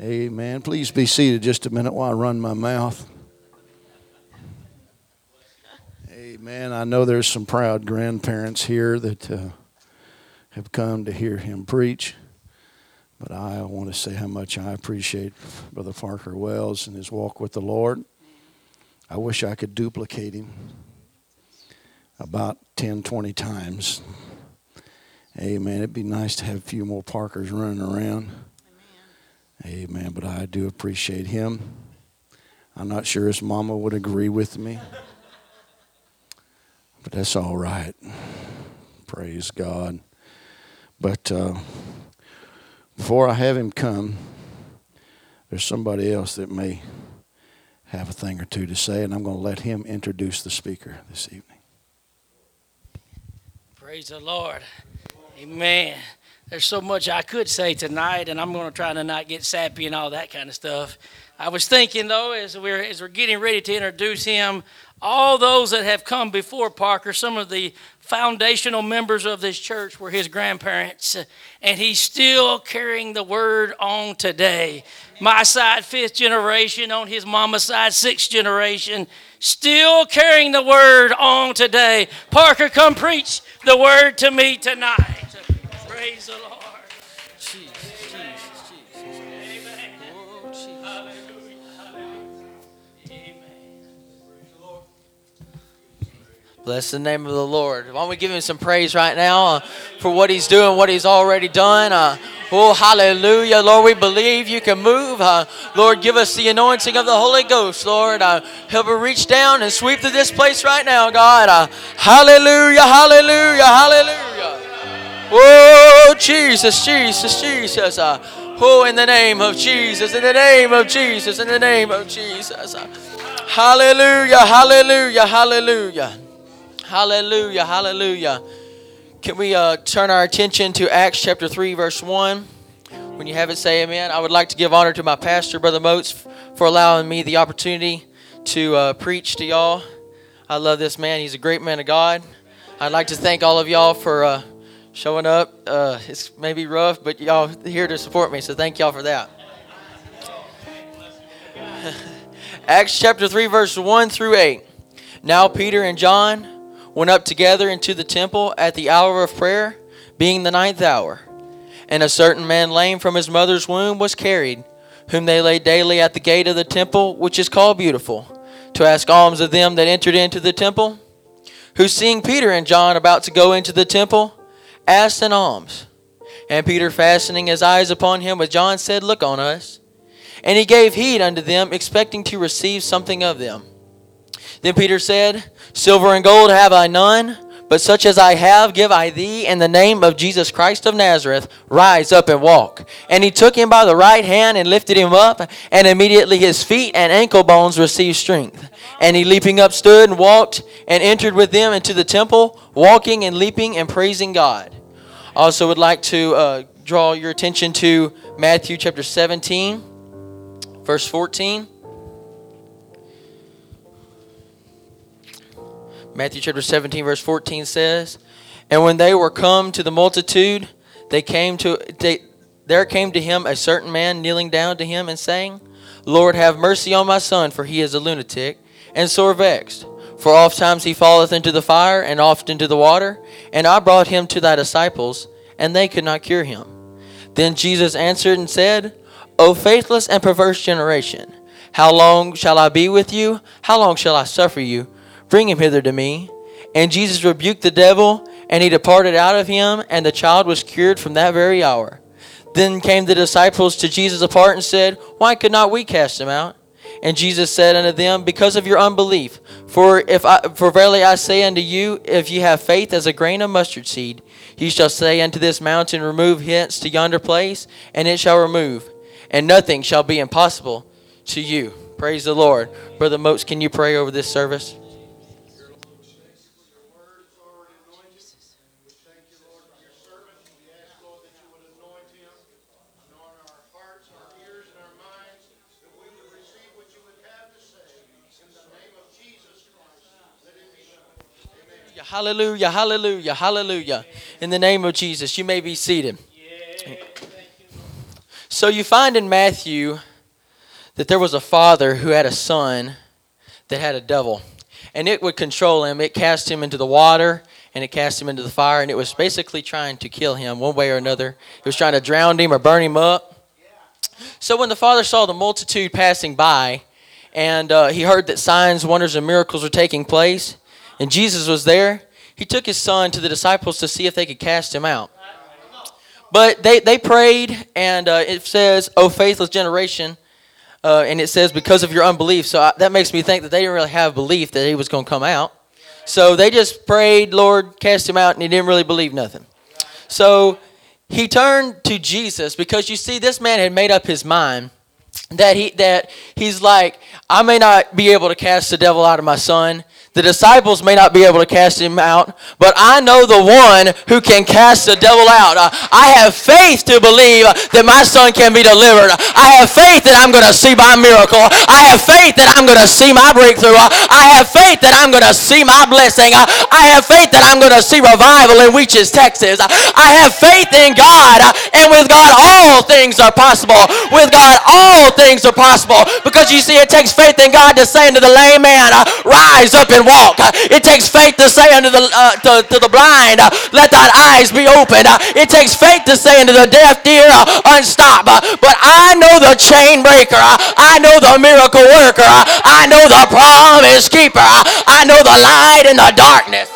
Amen. Please be seated just a minute while I run my mouth. Amen. I know there's some proud grandparents here that uh, have come to hear him preach, but I want to say how much I appreciate Brother Parker Wells and his walk with the Lord. I wish I could duplicate him about 10, 20 times. Amen. It'd be nice to have a few more Parkers running around. Amen. But I do appreciate him. I'm not sure his mama would agree with me. But that's all right. Praise God. But uh, before I have him come, there's somebody else that may have a thing or two to say, and I'm going to let him introduce the speaker this evening. Praise the Lord. Amen. There's so much I could say tonight, and I'm going to try to not get sappy and all that kind of stuff. I was thinking, though, as we're, as we're getting ready to introduce him, all those that have come before Parker, some of the foundational members of this church were his grandparents, and he's still carrying the word on today. My side, fifth generation, on his mama's side, sixth generation, still carrying the word on today. Parker, come preach the word to me tonight. Praise the Lord. Jesus, Jesus, Jesus. Amen. Oh, Jesus. Hallelujah. Hallelujah. Amen. Bless the name of the Lord. Why don't we give him some praise right now uh, for what he's doing, what he's already done? Uh, oh, hallelujah. Lord, we believe you can move. Uh, Lord, give us the anointing of the Holy Ghost, Lord. Uh, help her reach down and sweep through this place right now, God. Uh, hallelujah, hallelujah, hallelujah. Oh, Jesus, Jesus, Jesus. Uh, oh, in the name of Jesus, in the name of Jesus, in the name of Jesus. Uh, hallelujah, hallelujah, hallelujah. Hallelujah, hallelujah. Can we uh, turn our attention to Acts chapter 3, verse 1? When you have it, say amen. I would like to give honor to my pastor, Brother Moats, for allowing me the opportunity to uh, preach to y'all. I love this man. He's a great man of God. I'd like to thank all of y'all for uh, showing up. Uh, it's maybe rough, but y'all here to support me, so thank y'all for that. Acts chapter 3, verse 1 through 8. Now Peter and John went up together into the temple at the hour of prayer, being the ninth hour. And a certain man lame from his mother's womb was carried, whom they laid daily at the gate of the temple, which is called Beautiful, to ask alms of them that entered into the temple. Who, seeing Peter and John about to go into the temple, asked an alms. And Peter, fastening his eyes upon him with John, said, Look on us. And he gave heed unto them, expecting to receive something of them. Then Peter said, Silver and gold have I none, but such as I have give I thee in the name of Jesus Christ of Nazareth. Rise up and walk. And he took him by the right hand and lifted him up, and immediately his feet and ankle bones received strength. And he leaping up stood and walked and entered with them into the temple, walking and leaping and praising God. Also would like to uh, draw your attention to Matthew chapter 17, verse 14. Matthew chapter 17, verse 14 says, And when they were come to the multitude, they came to they, there came to him a certain man kneeling down to him and saying, Lord, have mercy on my son, for he is a lunatic, and sore vexed. For oft times he falleth into the fire, and oft into the water. And I brought him to thy disciples, and they could not cure him. Then Jesus answered and said, O faithless and perverse generation, how long shall I be with you? How long shall I suffer you? Bring him hither to me. And Jesus rebuked the devil, and he departed out of him, and the child was cured from that very hour. Then came the disciples to Jesus apart and said, Why could not we cast him out? And Jesus said unto them, Because of your unbelief. For if I, for verily I say unto you, if ye have faith as a grain of mustard seed, ye shall say unto this mountain, Remove hence to yonder place, and it shall remove, and nothing shall be impossible to you. Praise the Lord. Brother Moats, can you pray over this service? Hallelujah, hallelujah, hallelujah. In the name of Jesus, you may be seated. So you find in Matthew that there was a father who had a son that had a devil, and it would control him. It cast him into the water and it cast him into the fire, and it was basically trying to kill him one way or another. It was trying to drown him or burn him up. So when the father saw the multitude passing by, and uh, he heard that signs, wonders, and miracles were taking place, and Jesus was there, he took his son to the disciples to see if they could cast him out. But they, they prayed, and uh, it says, O faithless generation, uh, and it says, because of your unbelief. So I, that makes me think that they didn't really have belief that he was going to come out. So they just prayed, Lord, cast him out, and he didn't really believe nothing. So he turned to Jesus because you see, this man had made up his mind that he that he's like, I may not be able to cast the devil out of my son, the disciples may not be able to cast him out, but I know the one who can cast the devil out. Uh, I have faith to believe that my son can be delivered. I have faith that I'm going to see my miracle. I have faith that I'm going to see my breakthrough. Uh, I have faith that I'm going to see my blessing. Uh, I have faith that I'm going to see revival in Weches, Texas. I have faith in God, and with God, all things are possible. With God, all things are possible. Because you see, it takes faith in God to say unto the lame man, Rise up and walk. It takes faith to say unto the uh, to, to the blind, let thine eyes be open. It takes faith to say unto the deaf ear, uh, unstop. But I know the chain breaker. I know the miracle worker. I know the promise keeper. I know the light in the darkness.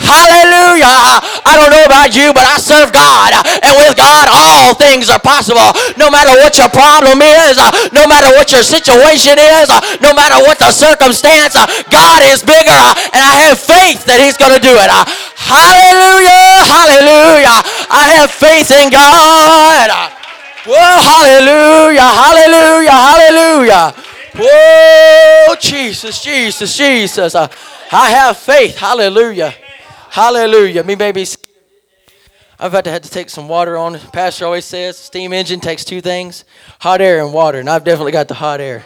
Hallelujah. I don't know about you, but I serve God. And with God, all things are possible. No matter what your problem is, no matter what your situation is, no matter what the circumstance, God is bigger and I have faith that He's going to do it. hallelujah, hallelujah. I have faith in God. Whoa, hallelujah, hallelujah, hallelujah. Whoa, Jesus, Jesus, Jesus. I have faith. Hallelujah. Hallelujah. Me maybe I've had to have to take some water on. Pastor always says steam engine takes two things hot air and water, and I've definitely got the hot air.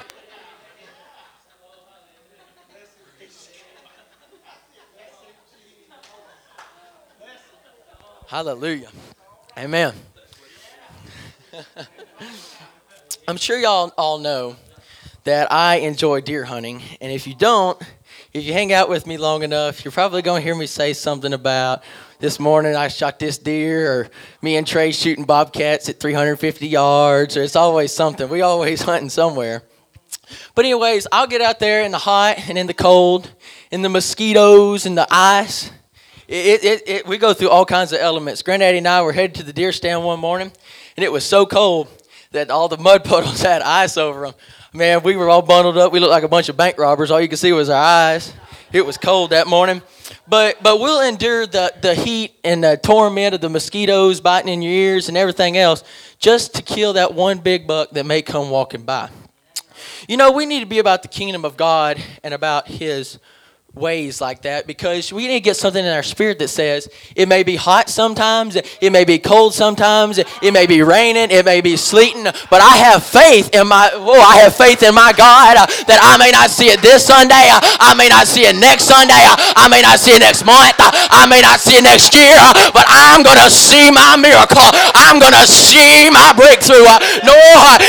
Hallelujah. Amen. I'm sure y'all all know that I enjoy deer hunting. And if you don't, if you hang out with me long enough, you're probably going to hear me say something about this morning I shot this deer, or me and Trey shooting bobcats at 350 yards, or it's always something. We always hunting somewhere. But, anyways, I'll get out there in the hot and in the cold, in the mosquitoes and the ice it, it, it, we go through all kinds of elements. Granddaddy and I were headed to the deer stand one morning, and it was so cold that all the mud puddles had ice over them. Man, we were all bundled up. We looked like a bunch of bank robbers. All you could see was our eyes. It was cold that morning. But, but we'll endure the, the heat and the torment of the mosquitoes biting in your ears and everything else just to kill that one big buck that may come walking by. You know, we need to be about the kingdom of God and about His ways like that because we need to get something in our spirit that says it may be hot sometimes, it may be cold sometimes, it may be raining, it may be sleeting, but I have faith in my oh, I have faith in my God uh, that I may not see it this Sunday, uh, I may not see it next Sunday, uh, I may not see it next month, uh, I may not see it next year, uh, but I'm going to see my miracle. I'm going to see my breakthrough. Uh, no,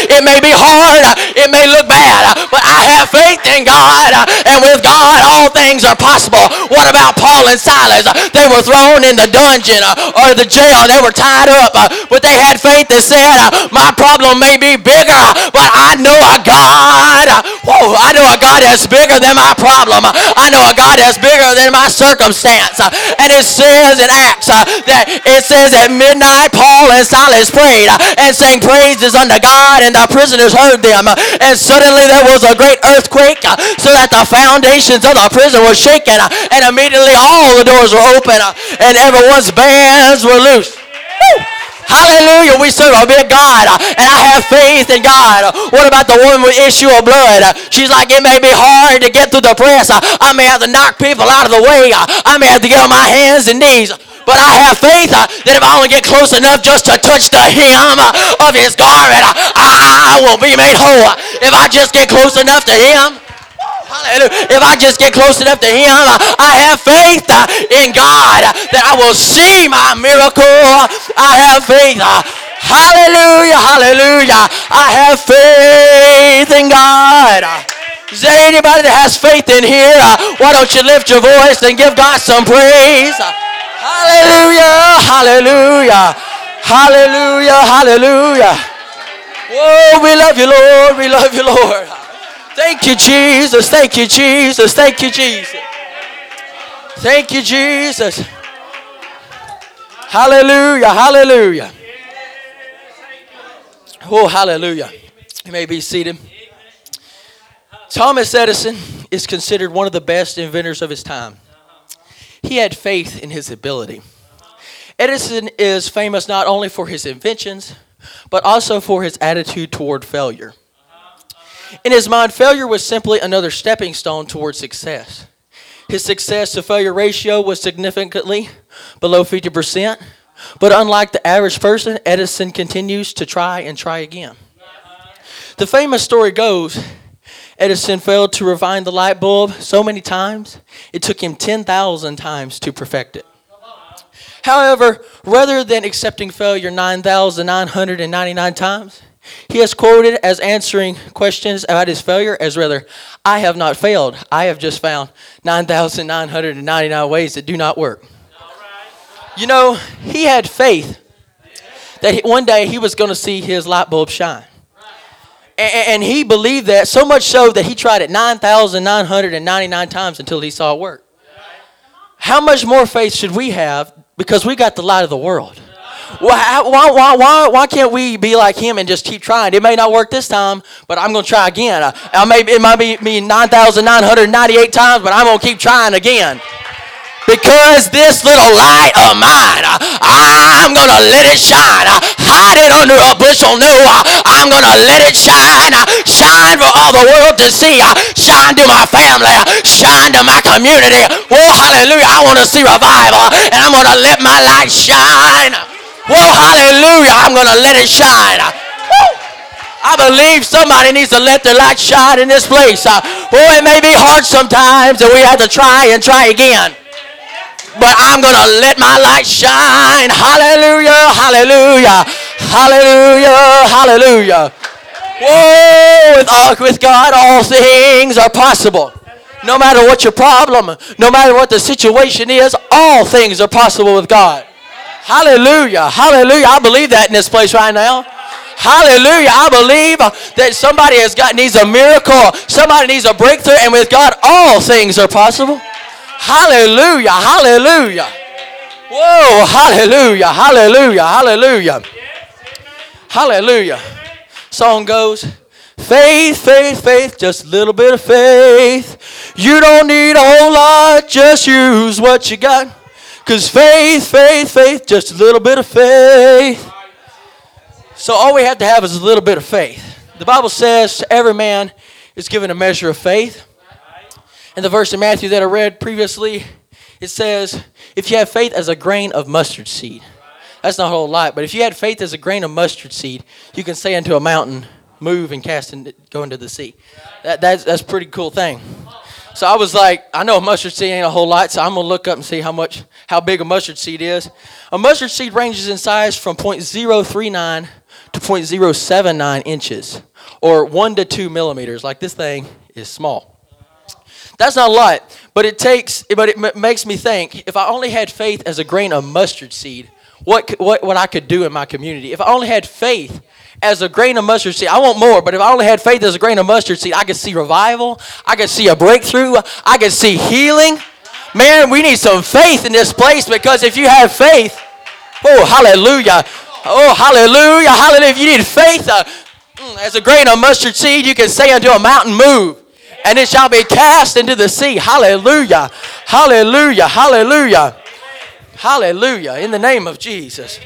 it may be hard, it may look bad, but I have faith in God and with God all things things are possible. What about Paul and Silas? They were thrown in the dungeon uh, or the jail. They were tied up, uh, but they had faith that said, uh, My problem may be bigger, but I know a God. Whoa, I know a God that's bigger than my problem. I know a God that's bigger than my circumstance. And it says in Acts that it says at midnight, Paul and Silas prayed and sang praises unto God, and the prisoners heard them. And suddenly there was a great earthquake, so that the foundations of the prison were shaken, uh, and immediately all the doors were open, uh, and everyone's bands were loose. Hallelujah. We serve a big God. Uh, and I have faith in God. What about the woman with issue of blood? She's like, it may be hard to get through the press. Uh, I may have to knock people out of the way. Uh, I may have to get on my hands and knees. But I have faith uh, that if I only get close enough just to touch the hem of his garment, I, I will be made whole. If I just get close enough to him. Hallelujah. If I just get close enough to Him, I have faith in God that I will see my miracle. I have faith. Hallelujah, hallelujah. I have faith in God. Is there anybody that has faith in here? Uh, why don't you lift your voice and give God some praise? Uh, hallelujah, hallelujah, hallelujah, hallelujah. Whoa, we love you, Lord. We love you, Lord. Thank you, Jesus. Thank you, Jesus. Thank you, Jesus. Thank you, Jesus. Hallelujah, hallelujah. Oh, hallelujah. You may be seated. Thomas Edison is considered one of the best inventors of his time. He had faith in his ability. Edison is famous not only for his inventions, but also for his attitude toward failure. In his mind, failure was simply another stepping stone toward success. His success to failure ratio was significantly below 50%, but unlike the average person, Edison continues to try and try again. The famous story goes Edison failed to refine the light bulb so many times, it took him 10,000 times to perfect it. However, rather than accepting failure 9,999 times, he is quoted as answering questions about his failure as rather, I have not failed. I have just found 9,999 ways that do not work. You know, he had faith that one day he was going to see his light bulb shine. And he believed that so much so that he tried it 9,999 times until he saw it work. How much more faith should we have because we got the light of the world? Why, why, why, why can't we be like him and just keep trying? It may not work this time, but I'm going to try again. I, I may, it might be me 9,998 times, but I'm going to keep trying again because this little light of mine, uh, I'm going to let it shine. Uh, hide it under a bushel, no. I'm going to let it shine. Shine for all the world to see. Shine to my family. Shine to my community. Oh, hallelujah. I want to see revival, and I'm going to let my light shine. Whoa, hallelujah. I'm going to let it shine. I believe somebody needs to let their light shine in this place. Uh, oh, it may be hard sometimes, and we have to try and try again but I'm going to let my light shine. Hallelujah, hallelujah, hallelujah, hallelujah. Whoa, with, uh, with God, all things are possible. No matter what your problem, no matter what the situation is, all things are possible with God. Hallelujah, hallelujah. I believe that in this place right now. Hallelujah. I believe that somebody has got needs a miracle. Somebody needs a breakthrough. And with God, all things are possible. Hallelujah. Hallelujah. Whoa. Hallelujah. Hallelujah. Hallelujah. Hallelujah. Song goes. Faith, faith, faith, just a little bit of faith. You don't need a whole lot, just use what you got. Because faith, faith, faith, just a little bit of faith. So all we have to have is a little bit of faith. The Bible says every man is given a measure of faith. And the verse in Matthew that I read previously, it says, if you have faith as a grain of mustard seed. That's not a whole lot, but if you had faith as a grain of mustard seed, you can say unto a mountain, move and cast and go into the sea. That, that's, that's a pretty cool thing. So I was like, I know a mustard seed ain't a whole lot, so I'm gonna look up and see how much, how big a mustard seed is. A mustard seed ranges in size from 0.039 to 0.079 inches, or one to two millimeters. Like this thing is small. That's not a lot, but it takes, but it makes me think. If I only had faith as a grain of mustard seed, what what what I could do in my community? If I only had faith as a grain of mustard seed, I want more. But if I only had faith as a grain of mustard seed, I could see revival. I could see a breakthrough. I could see healing. Man, we need some faith in this place because if you have faith, oh hallelujah, oh hallelujah, hallelujah. If you need faith uh, mm, as a grain of mustard seed, you can say unto a mountain, move and it shall be cast into the sea. Hallelujah. Hallelujah. Hallelujah. Hallelujah. In the name of Jesus.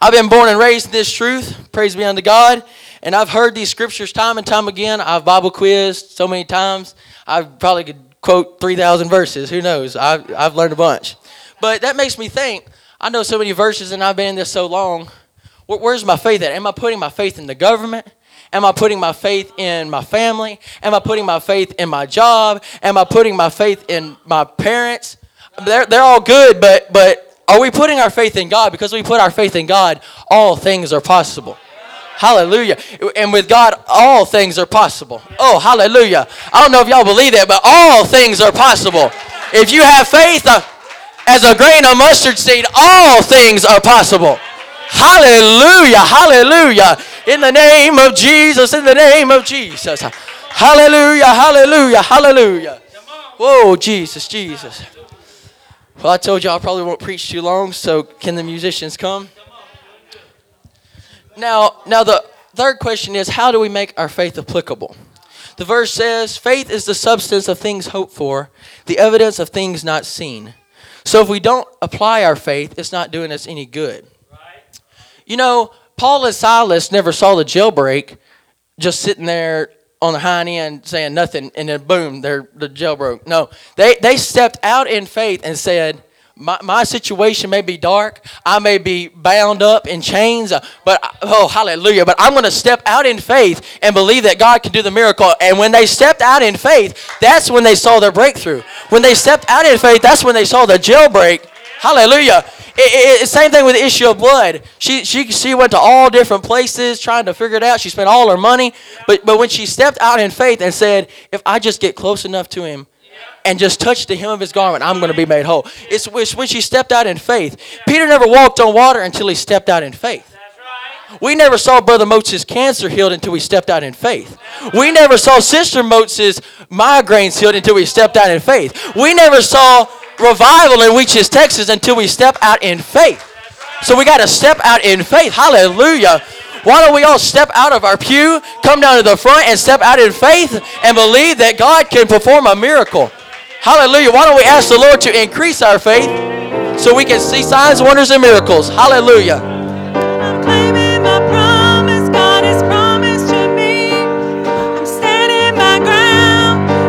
I've been born and raised in this truth. Praise be unto God. And I've heard these scriptures time and time again. I've Bible quizzed so many times. I probably could quote 3,000 verses. Who knows? I've, I've learned a bunch. But that makes me think I know so many verses and I've been in this so long. Where's my faith at? Am I putting my faith in the government? Am I putting my faith in my family? Am I putting my faith in my job? Am I putting my faith in my parents? They're, they're all good, but, but Are we putting our faith in God? Because we put our faith in God, all things are possible. Hallelujah. And with God, all things are possible. Oh, hallelujah. I don't know if y'all believe that, but all things are possible. If you have faith uh, as a grain of mustard seed, all things are possible. Hallelujah. Hallelujah. In the name of Jesus, in the name of Jesus. Hallelujah. Hallelujah. Hallelujah. Whoa, Jesus, Jesus. Well, I told you I probably won't preach too long, so can the musicians come? Now, now the third question is how do we make our faith applicable? The verse says, faith is the substance of things hoped for, the evidence of things not seen. So if we don't apply our faith, it's not doing us any good. You know, Paul and Silas never saw the jailbreak just sitting there on the hind end saying nothing, and then boom, they're the jailbroke. No, they, they stepped out in faith and said, my, my situation may be dark. I may be bound up in chains, uh, but oh, hallelujah. But I'm going to step out in faith and believe that God can do the miracle. And when they stepped out in faith, that's when they saw their breakthrough. When they stepped out in faith, that's when they saw the jailbreak. Hallelujah. It, it, same thing with the issue of blood. She, she, she went to all different places trying to figure it out. She spent all her money. But, but when she stepped out in faith and said, if I just get close enough to him, and just touch the hem of his garment, I'm going to be made whole. It's, it's when she stepped out in faith. Peter never walked on water until he stepped out in faith. We never saw Brother Moats' cancer healed until we stepped out in faith. We never saw Sister Moats' migraines healed until we stepped out in faith. We never saw revival in Weches, Texas until we step out in faith. So we got to step out in faith. Hallelujah. Why don't we all step out of our pew, come down to the front, and step out in faith and believe that God can perform a miracle? Hallelujah. Why don't we ask the Lord to increase our faith so we can see signs, wonders, and miracles? Hallelujah.